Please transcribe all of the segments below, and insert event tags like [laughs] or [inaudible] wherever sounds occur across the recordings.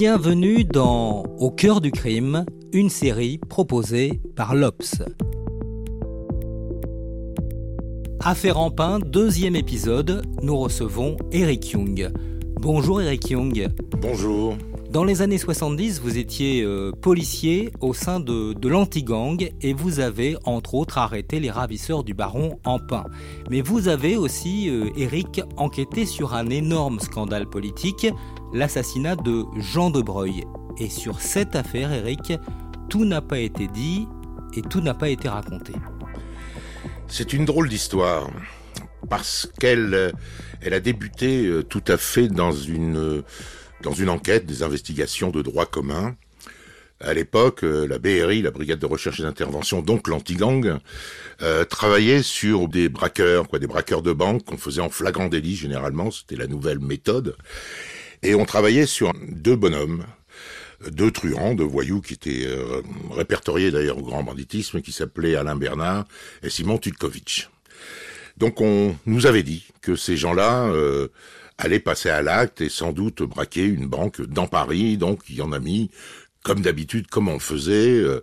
Bienvenue dans Au cœur du crime, une série proposée par l'Obs. Affaire en pain, deuxième épisode, nous recevons Eric Young. Bonjour Eric Young. Bonjour. Dans les années 70, vous étiez euh, policier au sein de, de l'anti-gang et vous avez entre autres arrêté les ravisseurs du baron Empin. Mais vous avez aussi, euh, Eric, enquêté sur un énorme scandale politique, l'assassinat de Jean de Breuil. Et sur cette affaire, Eric, tout n'a pas été dit et tout n'a pas été raconté. C'est une drôle d'histoire parce qu'elle euh, a débuté euh, tout à fait dans une euh, dans une enquête des investigations de droit commun. À l'époque, la BRI, la Brigade de recherche et d'intervention, donc l'anti-gang, travaillait sur des braqueurs, quoi, des braqueurs de banque qu'on faisait en flagrant délit généralement. C'était la nouvelle méthode. Et on travaillait sur deux bonhommes, deux truands, deux voyous qui étaient euh, répertoriés d'ailleurs au grand banditisme, qui s'appelaient Alain Bernard et Simon Tutkovitch. Donc on nous avait dit que ces gens-là euh, allaient passer à l'acte et sans doute braquer une banque dans Paris. Donc il y en a mis, comme d'habitude, comme on faisait, euh,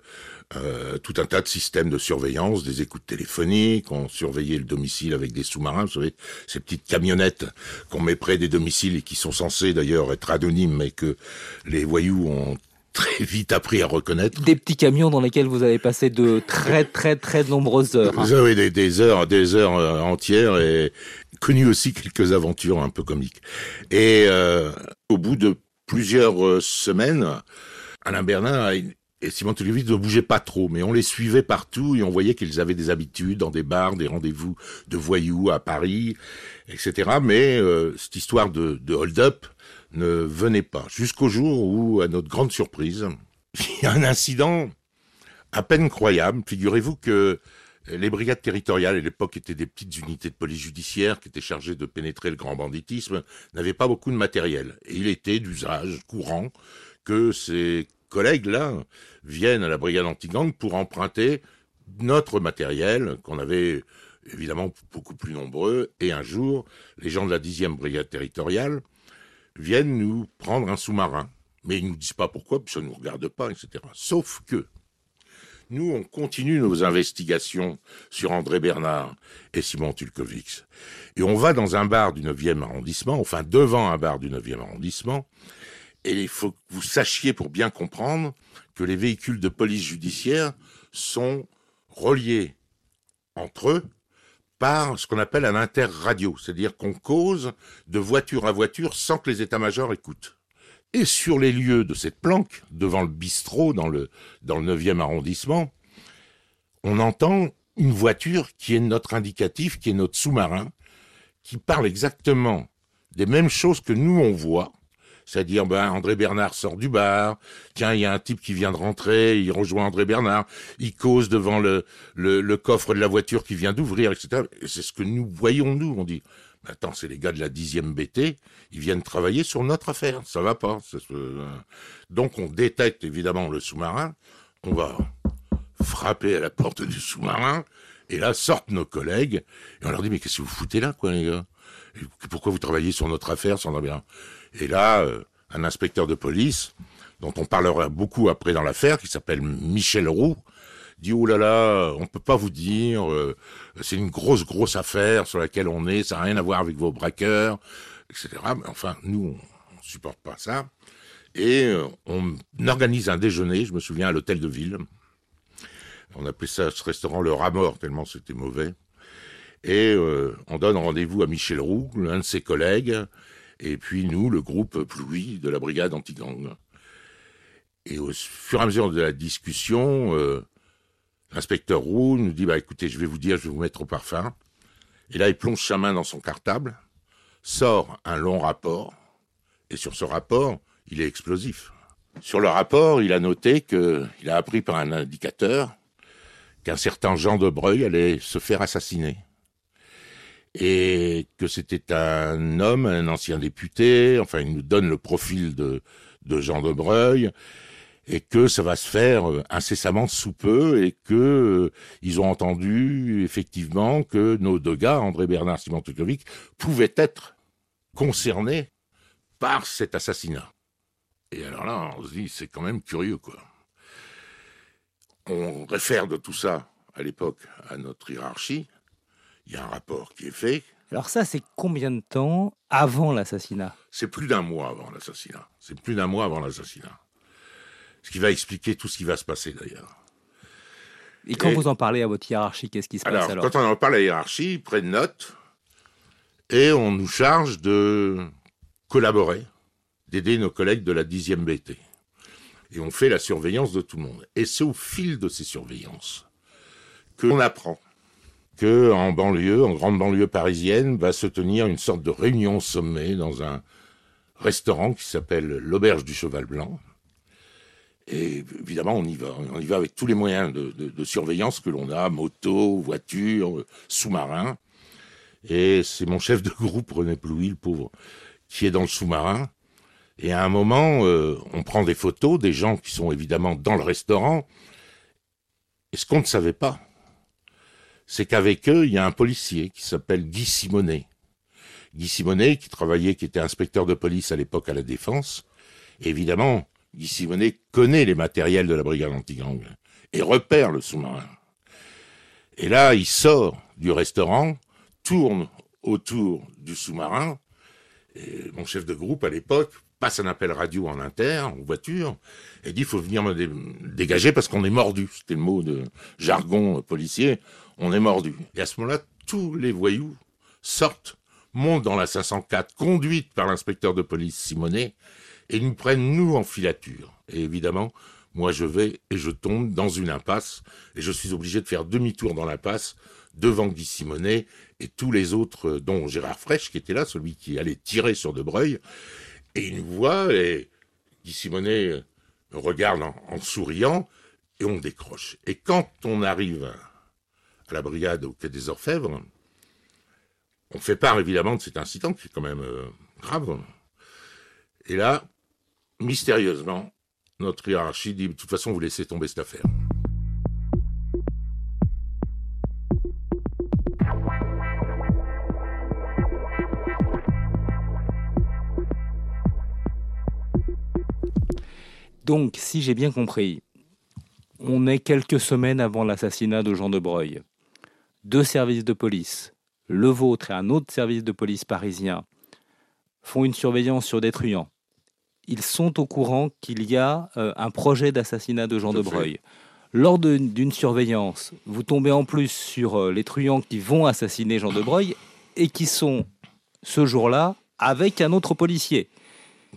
euh, tout un tas de systèmes de surveillance, des écoutes téléphoniques, on surveillait le domicile avec des sous-marins, vous savez, ces petites camionnettes qu'on met près des domiciles et qui sont censées d'ailleurs être anonymes, mais que les voyous ont [laughs] très vite appris à reconnaître. Des petits camions dans lesquels vous avez passé de très très très nombreuses heures. hein. Vous avez des, des heures, des heures euh, entières et connu aussi quelques aventures un peu comiques. Et euh, au bout de plusieurs euh, semaines, Alain Bernard et Simon Toulouvitch ne bougeaient pas trop, mais on les suivait partout et on voyait qu'ils avaient des habitudes dans des bars, des rendez-vous de voyous à Paris, etc. Mais euh, cette histoire de, de hold-up ne venait pas. Jusqu'au jour où, à notre grande surprise, [laughs] il y a un incident à peine croyable. Figurez-vous que les brigades territoriales, à l'époque, étaient des petites unités de police judiciaire qui étaient chargées de pénétrer le grand banditisme, n'avaient pas beaucoup de matériel. Et il était d'usage courant que ces collègues-là viennent à la brigade anti-gang pour emprunter notre matériel, qu'on avait évidemment beaucoup plus nombreux. Et un jour, les gens de la 10e brigade territoriale viennent nous prendre un sous-marin. Mais ils nous disent pas pourquoi, puis ça ne nous regarde pas, etc. Sauf que nous, on continue nos investigations sur André Bernard et Simon Tulkovix. Et on va dans un bar du 9e arrondissement, enfin devant un bar du 9e arrondissement, et il faut que vous sachiez pour bien comprendre que les véhicules de police judiciaire sont reliés entre eux par ce qu'on appelle un interradio, c'est-à-dire qu'on cause de voiture à voiture sans que les états-majors écoutent. Et sur les lieux de cette planque, devant le bistrot dans le, dans le 9e arrondissement, on entend une voiture qui est notre indicatif, qui est notre sous-marin, qui parle exactement des mêmes choses que nous on voit, c'est-à-dire ben André Bernard sort du bar, tiens il y a un type qui vient de rentrer, il rejoint André Bernard, il cause devant le, coffre de la voiture qui vient d'ouvrir, etc. Et c'est ce que nous voyons nous, on dit, attends c'est les gars de la dixième BT, ils viennent travailler sur notre affaire, ça va pas. se- Donc on détecte évidemment le sous-marin, on va frapper à la porte du sous-marin, et là sortent nos collègues, et on leur dit mais qu'est-ce que vous foutez là quoi les gars? Pourquoi vous travaillez sur notre affaire sans bien Et là, euh, un inspecteur de police, dont on parlera beaucoup après dans l'affaire, qui s'appelle Michel Roux, dit oh là là, on peut pas vous dire, euh, c'est une grosse grosse affaire sur laquelle on est, ça n'a rien à voir avec vos braqueurs, etc. Mais enfin, nous, on, on supporte pas ça. Et euh, on organise un déjeuner, je me souviens, à l'hôtel de ville. On appelait ça ce restaurant le rat tellement c'était mauvais. Et euh, on donne rendez-vous à Michel Roux, l'un de ses collègues, et puis nous, le groupe Plouy de la brigade anti-gang. Et au fur et à mesure de la discussion, euh, L'inspecteur Roux nous dit, bah écoutez, je vais vous dire, je vais vous mettre au parfum. Et là, il plonge sa main dans son cartable, sort un long rapport, et sur ce rapport, il est explosif. Sur le rapport, il a noté que, il a appris par un indicateur qu'un certain Jean de Breuil allait se faire assassiner. Et que c'était un homme, un ancien député, enfin, il nous donne le profil de, Jean de Breuil, et que ça va se faire euh, incessamment sous peu et que euh, ils ont entendu effectivement que nos deux gars, André Bernard, Simon Tukovic, pouvaient être concernés par cet assassinat. Et alors là, on se dit, c'est quand même curieux, quoi. On réfère de tout ça, à l'époque, à notre hiérarchie. Il y a un rapport qui est fait. Alors ça, c'est combien de temps avant l'assassinat? C'est plus d'un mois avant l'assassinat. C'est plus d'un mois avant l'assassinat. Ce qui va expliquer tout ce qui va se passer d'ailleurs. Et quand vous en parlez à votre hiérarchie, qu'est-ce qui se passe alors Quand on en parle à la hiérarchie, ils prennent note et on nous charge de collaborer, d'aider nos collègues de la 10e BT. Et on fait la surveillance de tout le monde. Et c'est au fil de ces surveillances qu'on apprend que en banlieue, en grande banlieue parisienne, va se tenir une sorte de réunion sommet dans un restaurant qui s'appelle l'Auberge du Cheval Blanc. Et évidemment, on y va. On y va avec tous les moyens de, surveillance que l'on a, moto, voiture, sous-marin. Et c'est mon chef de groupe, René Plouy, le pauvre, qui est dans le sous-marin. Et à un moment, euh, on prend des photos des gens qui sont évidemment dans le restaurant. Et ce qu'on ne savait pas, c'est qu'avec eux, il y a un policier qui s'appelle Guy Simonet. Guy Simonet, qui travaillait, qui était inspecteur de police à l'époque à la Défense. Évidemment, Guy Simonet connaît les matériels de la brigade anti-gang et repère le sous-marin. Et là, il sort du restaurant, tourne autour du sous-marin, et mon chef de groupe à l'époque passe un appel radio en inter, en voiture, et dit, il faut venir me dégager parce qu'on est mordu. C'était le mot de jargon policier. On est mordu. Et à ce moment-là, tous les voyous sortent, montent dans la 504, conduite par l'inspecteur de police Simonet, et nous prennent, nous, en filature. Et évidemment, moi, je vais et je tombe dans une impasse, et je suis obligé de faire demi-tour dans l'impasse, devant Guy Simonet et tous les autres, euh, dont Gérard Fraîche, qui était là, celui qui allait tirer sur De Breuil. Et il nous voit, et Guy Simonet euh, regarde en, souriant, et on décroche. Et quand on arrive à la brigade au Quai des Orfèvres, on fait part évidemment de cet incident qui est quand même euh, grave. Et là, mystérieusement, notre hiérarchie dit, de toute façon, vous laissez tomber cette affaire. Donc, si j'ai bien compris, on est quelques semaines avant l'assassinat de Jean de Breuil. Deux services de police, le vôtre et un autre service de police parisien, font une surveillance sur des truands ils sont au courant qu'il y a euh, un projet d'assassinat de Jean de Breuil. Lors d'une surveillance, vous tombez en plus sur euh, les truands qui vont assassiner Jean de Breuil et qui sont ce jour-là avec un autre policier.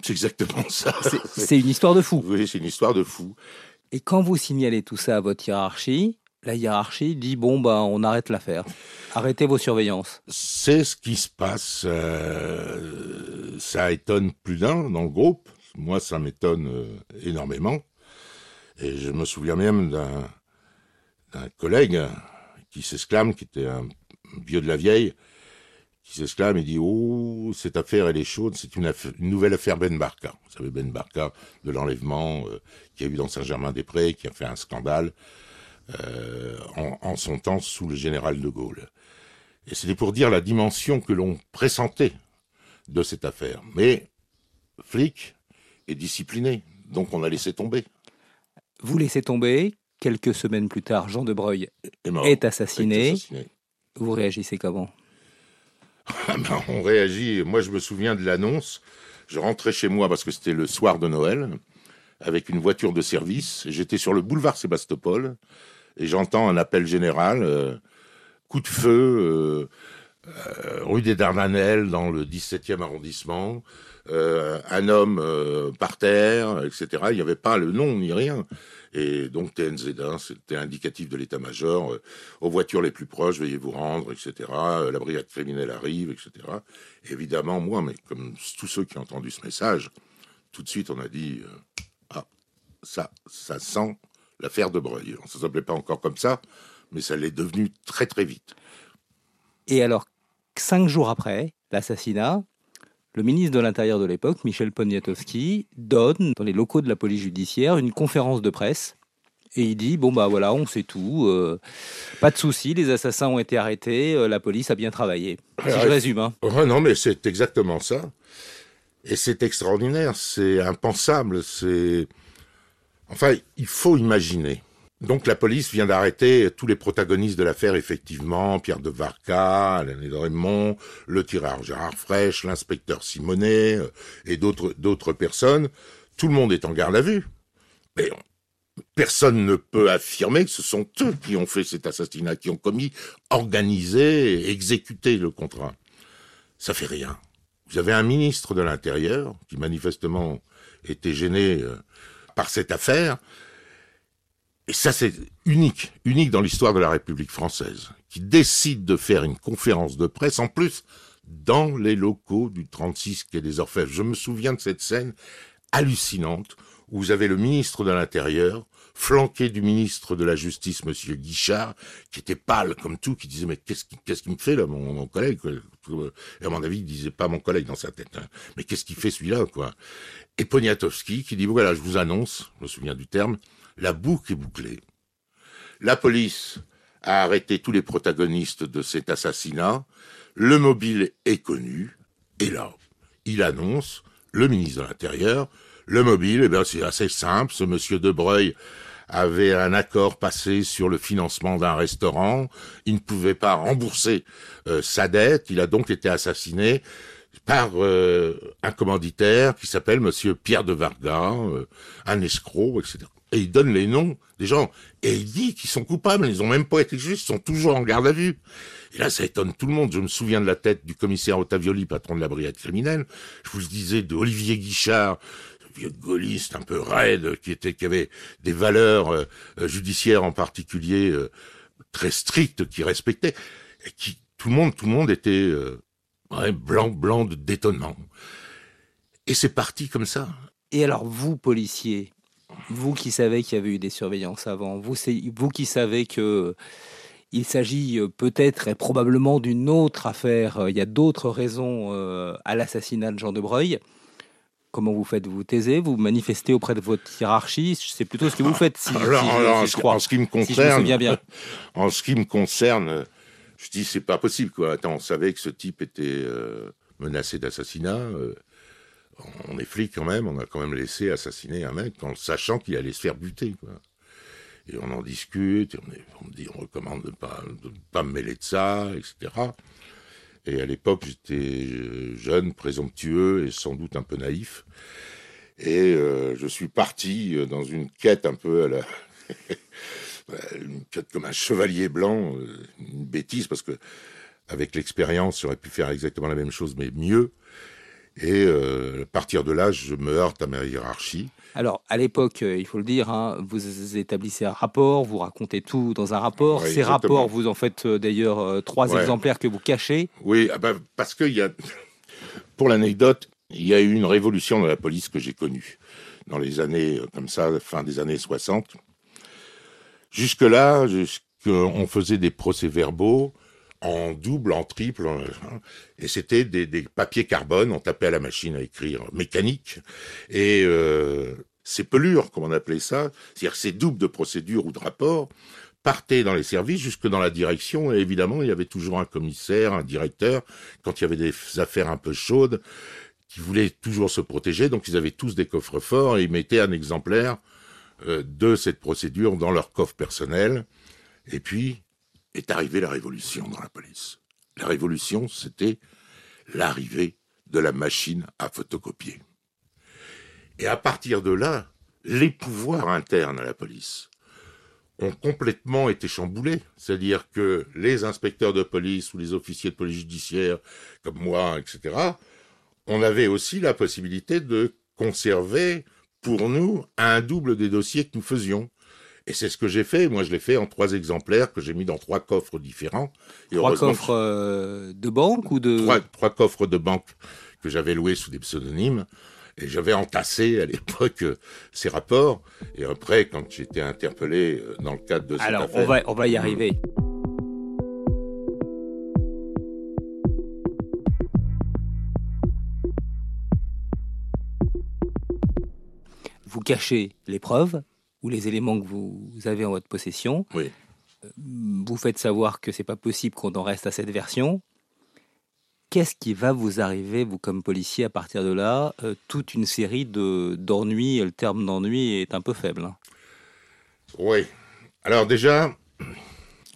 C'est exactement ça. C'est une histoire de fou. Oui, c'est une histoire de fou. Et quand vous signalez tout ça à votre hiérarchie, la hiérarchie dit bon bah on arrête l'affaire. Arrêtez vos surveillances. C'est ce qui se passe. Euh, ça étonne plus d'un dans le groupe. Moi, ça m'étonne euh, énormément. Et je me souviens même d'un collègue qui s'exclame, qui était un vieux de la vieille, qui s'exclame et dit Oh, cette affaire, elle est chaude, c'est une, nouvelle affaire Ben Barka. Vous savez, Ben Barka, de l'enlèvement euh, qui a eu dans Saint-Germain-des-Prés, qui a fait un scandale euh, en, en, son temps sous le général de Gaulle. Et c'était pour dire la dimension que l'on pressentait de cette affaire. Mais, flic, discipliné. Donc on a laissé tomber. Vous laissez tomber. Quelques semaines plus tard, Jean de Breuil est, assassiné. Vous réagissez comment? On réagit. Moi, je me souviens de l'annonce. Je rentrais chez moi parce que c'était le soir de Noël avec une voiture de service. J'étais sur le boulevard Sébastopol et j'entends un appel général. Euh, coup de feu. Euh, euh, rue des Dardanelles, dans le 17e arrondissement. Euh, un homme euh, par terre, etc. Il n'y avait pas le nom ni rien. Et donc TNZ1, c'était indicatif de l'état-major. aux voitures les plus proches, veuillez vous rendre, etc. la brigade criminelle arrive, etc. évidemment, moi, mais comme tous ceux qui ont entendu ce message, tout de suite, on a dit ah ça, ça sent l'affaire de Breuil. Ça s'appelait pas encore comme ça, mais ça l'est devenu très très vite. Et alors, cinq jours après l'assassinat, le ministre de l'Intérieur de l'époque, Michel Poniatowski, donne dans les locaux de la police judiciaire une conférence de presse et il dit bon bah voilà, on sait tout, euh, pas de souci, les assassins ont été arrêtés, euh, la police a bien travaillé. Si je résume. Hein. non mais c'est exactement ça. Et c'est extraordinaire, c'est impensable, c'est enfin il faut imaginer donc la police vient d'arrêter tous les protagonistes de l'affaire, effectivement, Pierre de Varca, Alain de le tireur Gérard Fraîche, l'inspecteur Simonet euh, et d'autres personnes. Tout le monde est en garde à vue. Mais personne ne peut affirmer que ce sont eux qui ont fait cet assassinat, qui ont commis, organisé exécuté le contrat. Ça fait rien. Vous avez un ministre de l'Intérieur qui manifestement était gêné euh, par cette affaire et ça c'est unique, unique dans l'histoire de la République française, qui décide de faire une conférence de presse, en plus dans les locaux du 36 quai des Orfèvres. Je me souviens de cette scène hallucinante où vous avez le ministre de l'Intérieur flanqué du ministre de la Justice, Monsieur Guichard, qui était pâle comme tout, qui disait mais qu'est-ce qui, me fait là, mon, collègue Et à mon avis, il disait pas mon collègue dans sa tête, hein. mais qu'est-ce qu'il fait celui-là, quoi? Et Poniatowski qui dit voilà, je vous annonce, je me souviens du terme, la boucle est bouclée. La police a arrêté tous les protagonistes de cet assassinat. Le mobile est connu. Et là, il annonce, le ministre de l'Intérieur, le mobile, eh c'est assez simple. Ce monsieur Debreuil avait un accord passé sur le financement d'un restaurant. Il ne pouvait pas rembourser euh, sa dette. Il a donc été assassiné par euh, un commanditaire qui s'appelle monsieur Pierre de Varga, euh, un escroc, etc et il donne les noms des gens. Et il dit qu'ils sont coupables, ils ont même pas été justes, ils sont toujours en garde à vue. Et là, ça étonne tout le monde. Je me souviens de la tête du commissaire Ottavioli, patron de la brigade criminelle. Je vous le disais de Olivier Guichard, vieux gaulliste un peu raide, qui était, qui avait des valeurs euh, judiciaires en particulier euh, très strictes, qui respectait, et qui, tout le monde, tout le monde était euh, blanc, blanc d'étonnement. Et c'est parti comme ça. Et alors, vous, policiers, vous qui savez qu'il y avait eu des surveillances avant, vous, vous qui savez que il s'agit euh, peut-être et probablement d'une autre affaire, euh, il y a d'autres raisons euh, à l'assassinat de Jean de Breuil. Comment vous faites Vous taisez Vous manifestez auprès de votre hiérarchie? C'est plutôt ce que vous faites, si, je crois. En ce qui me concerne, bien. [laughs] en ce qui me concerne, je dis c'est pas possible quoi. Attends, on savait que ce type était menacé d'assassinat on est flic quand même, on a quand même laissé assassiner un mec en sachant qu'il allait se faire buter. Et on en discute, on, me dit, on recommande de ne pas, pas me mêler de ça, etc. Et à l'époque, j'étais jeune, présomptueux et sans doute un peu naïf. Et euh, je suis parti euh, dans une quête un peu à la... [laughs] une quête comme un chevalier blanc, euh, une bêtise, parce que avec l'expérience, j'aurais pu faire exactement la même chose, mais mieux. Et euh, à partir de là, je me heurte à ma hiérarchie. Alors, à l'époque, euh, il faut le dire, hein, vous établissez un rapport, vous racontez tout dans un rapport. Ces rapports, vous en faites euh, d'ailleurs trois exemplaires que vous cachez. Oui, ah bah, parce que y a, [laughs] pour l'anecdote, il y a eu une révolution dans la police que j'ai connue dans les années comme ça, fin des années 60. Jusque-là, on faisait des procès-verbaux en double, en triple, et c'était des, papiers carbone, on tapait à la machine à écrire mécanique, et euh, ces pelures, comme on appelait ça, c'est-à-dire ces doubles de procédure ou de rapport, partaient dans les services jusque dans la direction, et évidemment, il y avait toujours un commissaire, un directeur, quand il y avait des affaires un peu chaudes, qui voulaient toujours se protéger, donc ils avaient tous des coffres forts, et ils mettaient un exemplaire euh, de cette procédure dans leur coffre personnel, et puis, est arrivée la révolution dans la police. La révolution, c'était l'arrivée de la machine à photocopier. Et à partir de là, les pouvoirs internes à la police ont complètement été chamboulés. C'est-à-dire que les inspecteurs de police ou les officiers de police judiciaire, comme moi, etc., on avait aussi la possibilité de conserver pour nous un double des dossiers que nous faisions. Et c'est ce que j'ai fait. Moi, je l'ai fait en trois exemplaires que j'ai mis dans trois coffres différents. trois coffres euh, de banque ou de trois, trois coffres de banque que j'avais loués sous des pseudonymes. Et j'avais entassé à l'époque euh, ces rapports. Et après, quand j'étais interpellé euh, dans le cadre de cette Alors, affaire... on va, on va y arriver. Vous cachez les preuves ou les éléments que vous avez en votre possession. Oui. Vous faites savoir que c'est pas possible qu'on en reste à cette version qu'est-ce qui va vous arriver, vous comme policier, à partir de là euh, Toute une série de d'ennuis, le terme d'ennui est un peu faible. Hein. Oui. Alors déjà,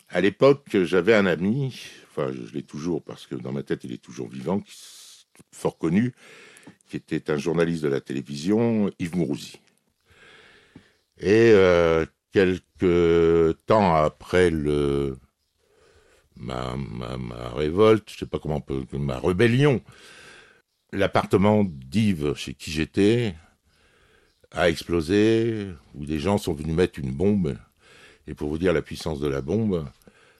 à l'époque, j'avais un ami, enfin je l'ai toujours parce que dans ma tête il est toujours vivant, fort connu, qui était un journaliste de la télévision, Yves Mourouzi. Et euh, quelques temps après ma, révolte, je sais pas comment on peut, ma rébellion. L'appartement d'Yves chez qui j'étais a explosé, où des gens sont venus mettre une bombe. Et pour vous dire la puissance de la bombe,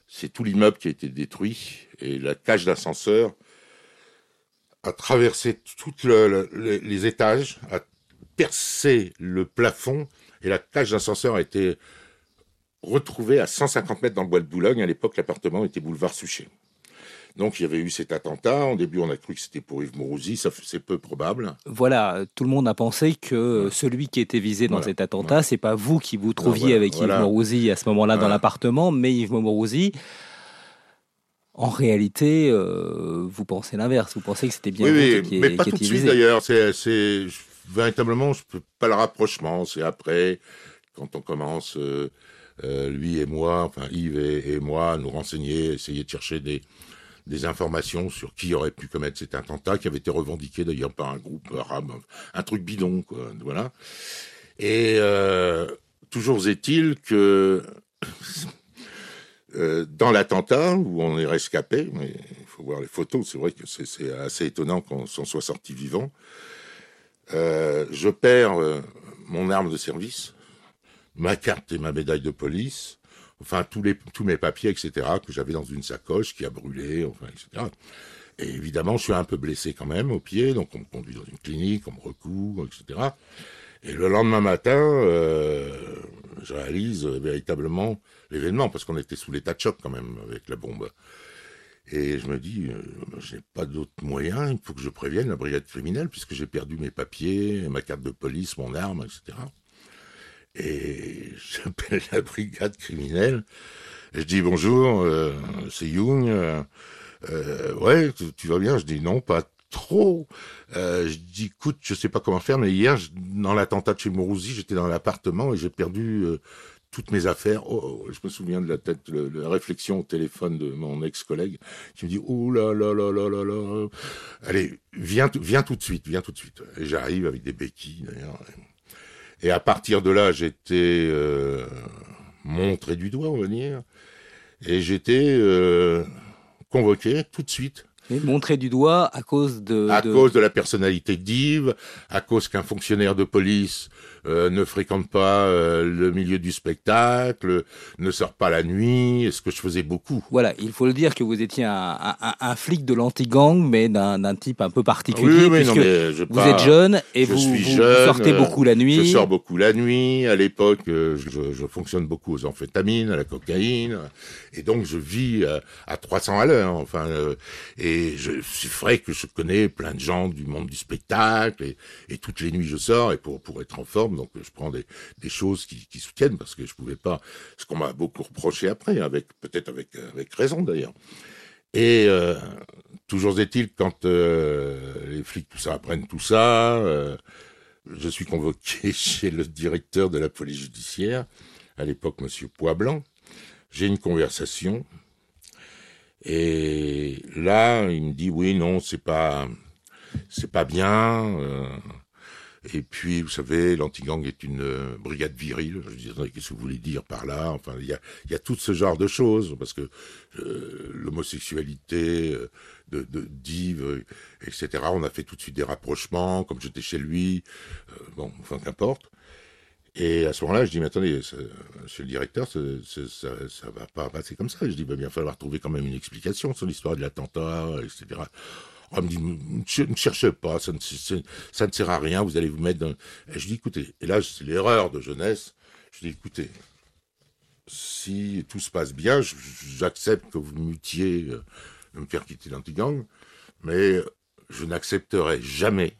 c'est tout l'immeuble qui a été détruit et la cage d'ascenseur a traversé tous les étages, a percé le plafond et la cage d'ascenseur a été retrouvé à 150 mètres dans le bois de Boulogne. À l'époque, l'appartement était boulevard Suchet. Donc il y avait eu cet attentat. Au début, on a cru que c'était pour Yves Mourouzi. Ça, c'est peu probable. Voilà, tout le monde a pensé que celui qui était visé dans cet attentat, c'est pas vous qui vous trouviez avec Yves Mourouzi à ce moment-là dans l'appartement, mais Yves Mourouzi. En réalité, euh, vous pensez l'inverse. Vous pensez que c'était bien oui, qui, mais pas tout de suite d'ailleurs. C'est véritablement, je peux pas le rapprochement. C'est après, quand on commence. Euh, euh, lui et moi, enfin Yves et, moi, nous renseigner, essayer de chercher des, informations sur qui aurait pu commettre cet attentat, qui avait été revendiqué d'ailleurs par un groupe arabe, un truc bidon, quoi, voilà. Et euh, toujours est-il que dans l'attentat où on est rescapé, mais il faut voir les photos, c'est vrai que c'est assez étonnant qu'on s'en soit sorti vivant. Je perds mon arme de service, ma carte et ma médaille de police, enfin tous, les, tous mes papiers, etc., que j'avais dans une sacoche qui a brûlé, enfin, etc. Et évidemment, je suis un peu blessé quand même au pied, donc on me conduit dans une clinique, on me recouvre, etc. Et le lendemain matin, euh, je réalise véritablement l'événement, parce qu'on était sous l'état de choc quand même avec la bombe. Et je me dis, euh, j'ai pas d'autre moyen, il faut que je prévienne la brigade criminelle, puisque j'ai perdu mes papiers, ma carte de police, mon arme, etc. Et [laughs] j'appelle la brigade criminelle. Je dis bonjour, euh, c'est Young. Euh, ouais, tu, vas bien? Je dis non, pas trop. Je dis écoute, je sais pas comment faire, mais hier, dans l'attentat de chez Mourouzi, j'étais dans l'appartement et j'ai perdu toutes mes affaires. Oh, je me souviens de la tête, la réflexion au téléphone de mon ex-collègue qui me dit oh là là là là là là. Allez, viens, viens tout de suite, viens tout de suite. Et j'arrive avec des béquilles d'ailleurs. Et à partir de là, j'étais euh, montré du doigt, on va dire. Et j'étais euh, convoqué tout de suite montré du doigt à cause de... À cause de la personnalité d'Yves, à cause qu'un fonctionnaire de police euh, ne fréquente pas euh, le milieu du spectacle, ne sort pas la nuit, ce que je faisais beaucoup? Voilà, il faut le dire que vous étiez un, un, un flic de l'anti-gang, mais d'un type un peu particulier, oui, puisque je vous êtes jeune et vous, vous, sortez euh, beaucoup la nuit. Je sors beaucoup la nuit. À l'époque, je, je, fonctionne beaucoup aux amphétamines, à la cocaïne, et donc je vis à 300 à l'heure. Enfin, et je, c'est vrai que je connais plein de gens du monde du spectacle, et, et toutes les nuits je sors, et pour, pour être en forme, donc je prends des, choses qui, soutiennent parce que je pouvais pas, ce qu'on m'a beaucoup reproché après, avec peut-être avec avec raison d'ailleurs. Et euh, toujours est-il quand euh, les flics tout ça apprennent tout ça, euh, je suis convoqué [laughs] chez le directeur de la police judiciaire, à l'époque Monsieur Poisblanc. J'ai une conversation et là il me dit oui non c'est pas c'est pas bien. Et puis, vous savez, l'anti-gang est une euh, brigade virile. Je disais, qu'est-ce que vous voulez dire par là? Enfin, il y a, tout ce genre de choses, parce que euh, l'homosexualité euh, de, de etc., on a fait tout de suite des rapprochements, comme j'étais chez lui, bon, enfin, qu'importe. Et à ce moment-là, je dis, mais attendez, monsieur le directeur, ça, ça, ça, va pas passer comme ça. Je dis, bah, il va falloir trouver quand même une explication sur l'histoire de l'attentat, etc. On me dit, ne cherchez pas, ça ne, sert à rien, vous allez vous mettre dans... Je dis, écoutez, et là, c'est l'erreur de jeunesse. Je dis, écoutez, si tout se passe bien, j'accepte que vous mutiez, euh, de me faire quitter l'antigang, mais je n'accepterai jamais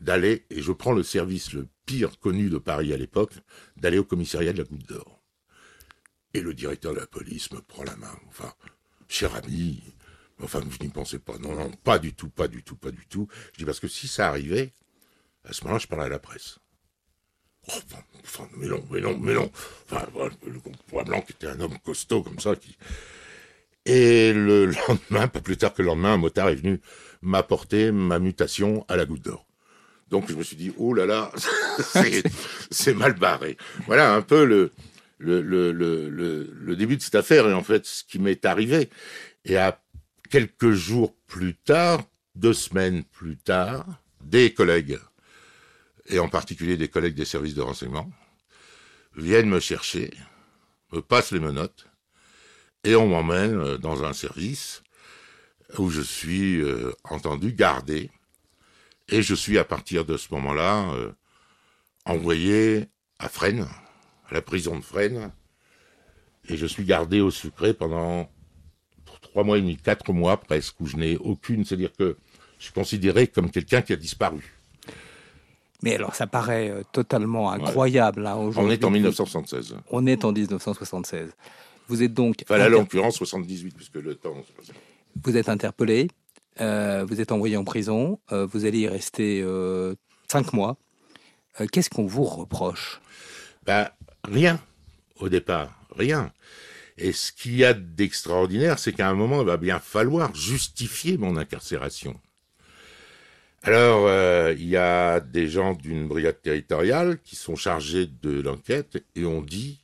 d'aller, et je prends le service le pire connu de Paris à l'époque, d'aller au commissariat de la Goutte d'Or. Et le directeur de la police me prend la main. Enfin, cher ami, Enfin, je n'y pensais pas. Non, non, pas du tout, pas du tout, pas du tout. Je dis parce que si ça arrivait, à ce moment-là, je parlais à la presse. Mais non, mais non, mais non. Le comte Blanc était un homme costaud comme ça, qui. Et le [laughs] lendemain, pas plus tard que le lendemain, un motard est venu m'apporter ma mutation à la goutte d'or. Donc je me suis dit, oh là là, [laughs] c'est mal barré. Voilà un peu le, le, début de cette affaire et en fait ce qui m'est arrivé. Et à quelques jours plus tard, deux semaines plus tard, des collègues, et en particulier des collègues des services de renseignement, viennent me chercher, me passent les menottes, et on m'emmène euh, dans un service où je suis euh, entendu gardé, et je suis à partir de ce moment-là euh, envoyé à Fresnes, à la prison de Fresnes, et je suis gardé au sucré pendant trois mois et demi, quatre mois presque, où je n'ai aucune, c'est-à-dire que je suis considéré comme quelqu'un qui a disparu. Mais alors, ça paraît euh, totalement incroyable. Hein, on est en 1976. On est en 1976. Vous êtes donc. Enfin, là, l'occurrence 78, puisque le temps. Vous êtes interpellé, euh, vous êtes envoyé en prison, euh, vous allez y rester cinq mois. Qu'est-ce qu'on vous reproche? Ben, Rien, au départ, rien. Et ce qu'il y a d'extraordinaire, c'est qu'à un moment, il va bien falloir justifier mon incarcération. Alors, euh, il y a des gens d'une brigade territoriale qui sont chargés de l'enquête et on dit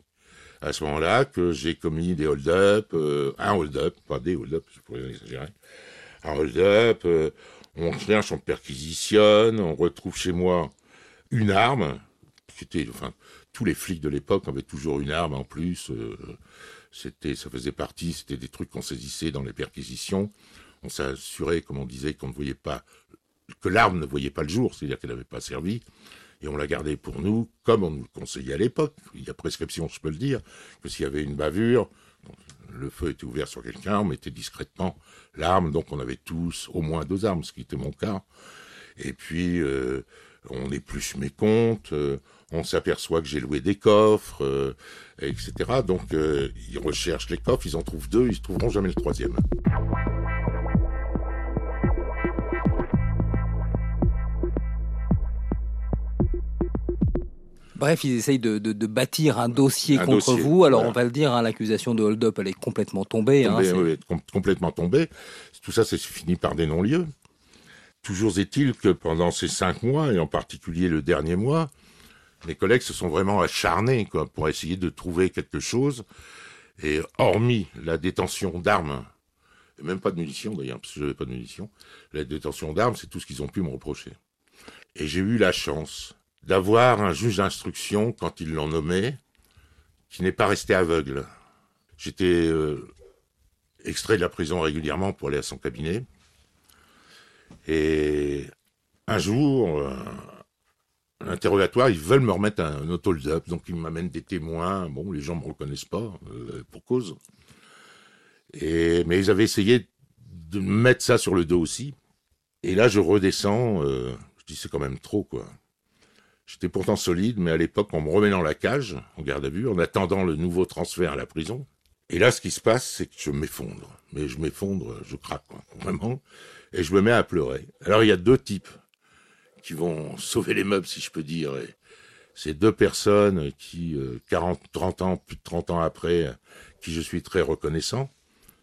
à ce moment-là que j'ai commis des hold-up, euh, un hold-up, pas des hold-up, je pourrais exagérer, un hold-up, euh, on cherche, on perquisitionne, on retrouve chez moi une arme, enfin, tous les flics de l'époque avaient toujours une arme en plus, c'était, ça faisait partie, c'était des trucs qu'on saisissait dans les perquisitions. On s'assurait, comme on disait, qu'on ne voyait pas, que l'arme ne voyait pas le jour, c'est-à-dire qu'elle n'avait pas servi. Et on la gardait pour nous, comme on nous conseillait à l'époque. Il y a prescription, je peux le dire, que s'il y avait une bavure, le feu était ouvert sur quelqu'un, on mettait discrètement l'arme, donc on avait tous au moins deux armes, ce qui était mon cas. Et puis, euh, on épluche mes comptes, euh, on s'aperçoit que j'ai loué des coffres, euh, etc. Donc euh, ils recherchent les coffres, ils en trouvent deux, ils ne trouveront jamais le troisième. Bref, ils essayent de, bâtir un dossier contre vous. Alors, on va le dire, hein, l'accusation de hold-up, elle est complètement tombée. Hein, oui, complètement tombée. Tout ça, c'est fini par des non-lieux. Toujours est-il que pendant ces cinq mois, et en particulier le dernier mois, mes collègues se sont vraiment acharnés pour essayer de trouver quelque chose. Et hormis la détention d'armes, et même pas de munitions d'ailleurs, parce que je n'avais pas de munitions, la détention d'armes, c'est tout ce qu'ils ont pu me reprocher. Et j'ai eu la chance d'avoir un juge d'instruction, quand ils l'ont nommé, qui n'est pas resté aveugle. J'étais euh, extrait de la prison régulièrement pour aller à son cabinet. Et un jour, euh, l'interrogatoire, ils veulent me remettre un, auto up donc ils m'amènent des témoins. Bon, les gens me reconnaissent pas euh, pour cause. Et mais ils avaient essayé de mettre ça sur le dos aussi. Et là, je redescends. Euh, je dis c'est quand même trop quoi. J'étais pourtant solide, mais à l'époque, on me remet dans la cage, en garde à vue, en attendant le nouveau transfert à la prison. Et là, ce qui se passe, c'est que je m'effondre. Mais je m'effondre, je craque, quoi, vraiment. Et je me mets à pleurer. Alors, il y a deux types qui vont sauver les meubles, si je peux dire. Et ces deux personnes qui, 40, euh, 30 ans, plus de 30 ans après, qui je suis très reconnaissant.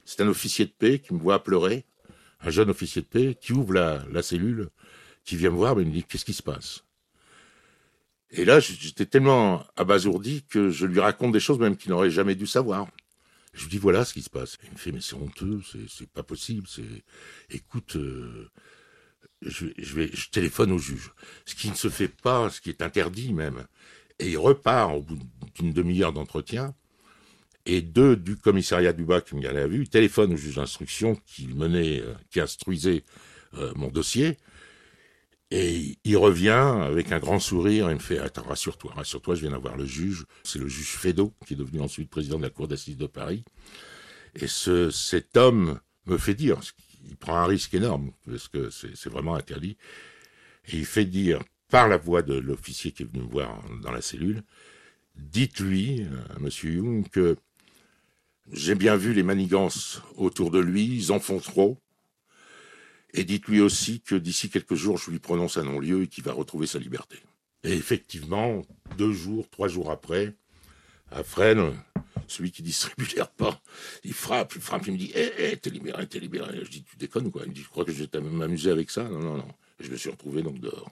C'est un officier de paix qui me voit pleurer, un jeune officier de paix qui ouvre la, cellule, qui vient me voir, mais il me dit qu'est-ce qui se passe? Et là, j'étais tellement abasourdi que je lui raconte des choses même qu'il n'aurait jamais dû savoir. Je lui dis voilà ce qui se passe. Il me fait mais c'est honteux, c'est pas possible. C'est écoute, euh, je, téléphone au juge. Ce qui ne se fait pas, ce qui est interdit même. Et il repart au bout d'une demi-heure d'entretien. Et deux du commissariat du bas qui me gardait à vue téléphone au juge d'instruction qui menait, euh, qui instruisait euh, mon dossier. Et il revient avec un grand sourire et me fait Attends, rassure-toi, rassure-toi, je viens d'avoir le juge. C'est le juge Fédot, qui est devenu ensuite président de la Cour d'assises de Paris. Et ce, cet homme me fait dire, il prend un risque énorme, parce que c'est vraiment interdit, et il fait dire, par la voix de l'officier qui est venu me voir dans la cellule, dites-lui, à M. Young, que j'ai bien vu les manigances autour de lui, ils en font trop, et dites-lui aussi que d'ici quelques jours, je lui prononce un non-lieu et qu'il va retrouver sa liberté. Et effectivement, deux jours, trois jours après, à Fresnes, celui qui distribue les repas, il frappe, il frappe, il me dit Hé, eh, hé, t'es libéré, t'es libéré. Je dis Tu déconnes ou quoi? Il me dit Je crois que je vais m'amuser avec ça. Non, non, non. Et je me suis retrouvé donc dehors.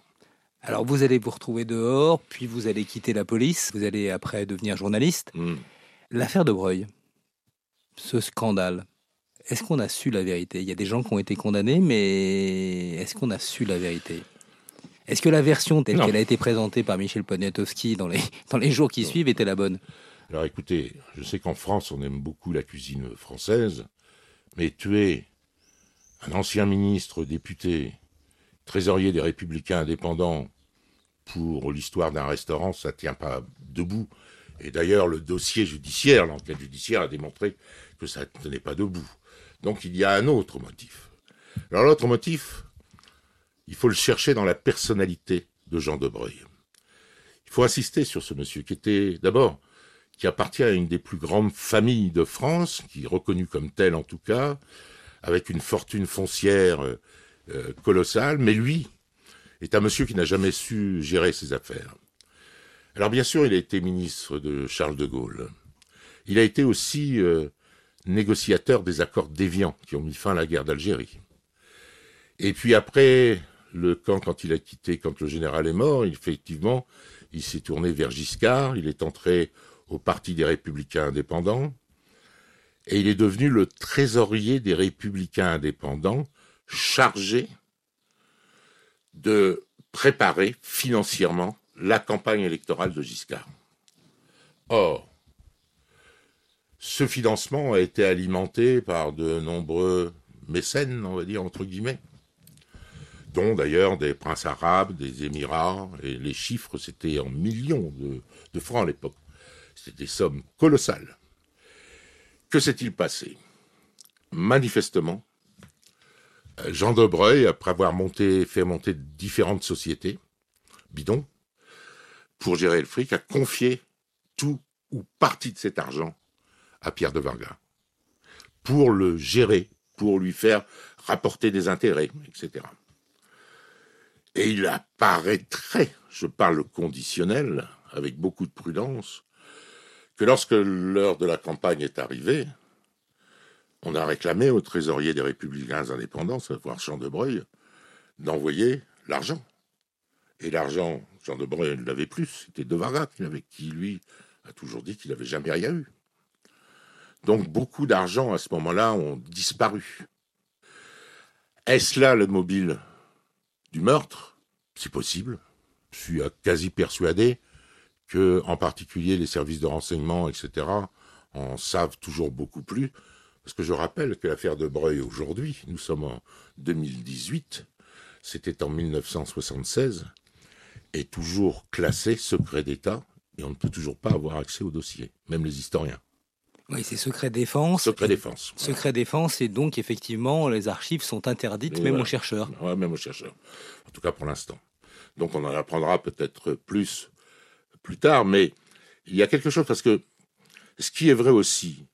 Alors vous allez vous retrouver dehors, puis vous allez quitter la police, vous allez après devenir journaliste. Hmm. L'affaire de Breuil, ce scandale, est-ce qu'on a su la vérité? Il y a des gens qui ont été condamnés, mais est-ce qu'on a su la vérité? Est-ce que la version telle qu'elle a été présentée par Michel Poniatowski dans les, dans les jours qui suivent était la bonne? Alors écoutez, je sais qu'en France, on aime beaucoup la cuisine française, mais tuer un ancien ministre, député, trésorier des Républicains indépendants pour l'histoire d'un restaurant, ça ne tient pas debout. Et d'ailleurs, le dossier judiciaire, l'enquête judiciaire a démontré que ça ne tenait pas debout. Donc il y a un autre motif. Alors l'autre motif, il faut le chercher dans la personnalité de Jean de Breuil. Il faut insister sur ce monsieur qui était d'abord qui appartient à une des plus grandes familles de France, qui est reconnue comme telle en tout cas, avec une fortune foncière euh, euh, colossale, mais lui est un monsieur qui n'a jamais su gérer ses affaires. Alors bien sûr, il a été ministre de Charles de Gaulle. Il a été aussi euh, négociateur des accords d'Évian qui ont mis fin à la guerre d'Algérie. Et puis après le camp, quand il a quitté, quand le général est mort, effectivement, il s'est tourné vers Giscard, il est entré au Parti des Républicains indépendants, et il est devenu le trésorier des Républicains indépendants, chargé de préparer financièrement la campagne électorale de Giscard. Or, ce financement a été alimenté par de nombreux mécènes, on va dire, entre guillemets, dont d'ailleurs des princes arabes, des émirats, et les chiffres, c'était en millions de, francs à l'époque. C'était des sommes colossales. Que s'est-il passé? Manifestement, Jean de Breuil, après avoir monté, fait monter différentes sociétés, bidons, pour gérer le fric, a confié tout ou partie de cet argent à Pierre de Vargas pour le gérer, pour lui faire rapporter des intérêts, etc. Et il apparaîtrait, je parle conditionnel, avec beaucoup de prudence, que lorsque l'heure de la campagne est arrivée, on a réclamé au trésorier des républicains indépendants, savoir Jean de Breuil, d'envoyer l'argent. Et l'argent, Jean de Breuil ne l'avait plus, c'était de Vargas qui, lui, a toujours dit qu'il n'avait jamais rien eu. Donc beaucoup d'argent à ce moment-là ont disparu. Est-ce là le mobile du meurtre? C'est possible. Je suis quasi persuadé que, en particulier, les services de renseignement, etc., en savent toujours beaucoup plus. Parce que je rappelle que l'affaire de Breuil aujourd'hui, nous sommes en 2018, c'était en 1976, est toujours classée secret d'État et on ne peut toujours pas avoir accès au dossier, même les historiens. Oui, c'est secret défense. Secret défense. Secret défense, et donc effectivement, les archives sont interdites, même aux chercheurs. Oui, même aux chercheurs. En tout cas pour l'instant. Donc on en apprendra peut-être plus plus tard, mais il y a quelque chose parce que ce qui est vrai aussi,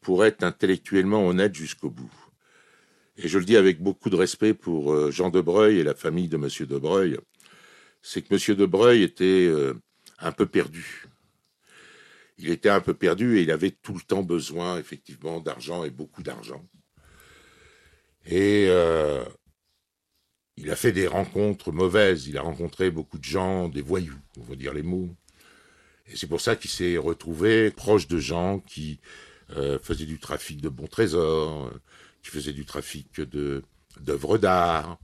pour être intellectuellement honnête jusqu'au bout, et je le dis avec beaucoup de respect pour euh, Jean de Breuil et la famille de Monsieur de Breuil, c'est que Monsieur de Breuil était euh, un peu perdu. Il était un peu perdu et il avait tout le temps besoin, effectivement, d'argent et beaucoup d'argent. Et euh, il a fait des rencontres mauvaises. Il a rencontré beaucoup de gens, des voyous, on va dire les mots. Et c'est pour ça qu'il s'est retrouvé proche de gens qui euh, faisaient du trafic de bons trésors, qui faisaient du trafic d'œuvres d'art,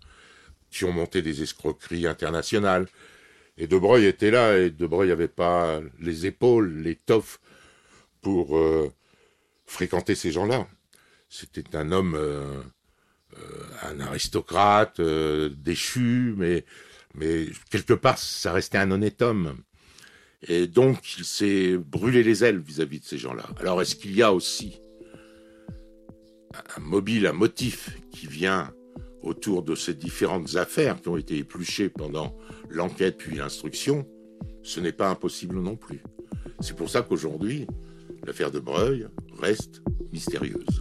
qui ont monté des escroqueries internationales. Et De était là, et De n'avait pas les épaules, l'étoffe pour euh, fréquenter ces gens-là. C'était un homme, euh, un aristocrate, déchu, mais, quelque part, ça restait un honnête homme. Et donc, il s'est brûlé les ailes vis-à-vis de ces gens-là. Alors, est-ce qu'il y a aussi un mobile, un motif qui vient autour de ces différentes affaires qui ont été épluchées pendant l'enquête puis l'instruction, ce n'est pas impossible non plus. C'est pour ça qu'aujourd'hui, l'affaire de Breuil reste mystérieuse.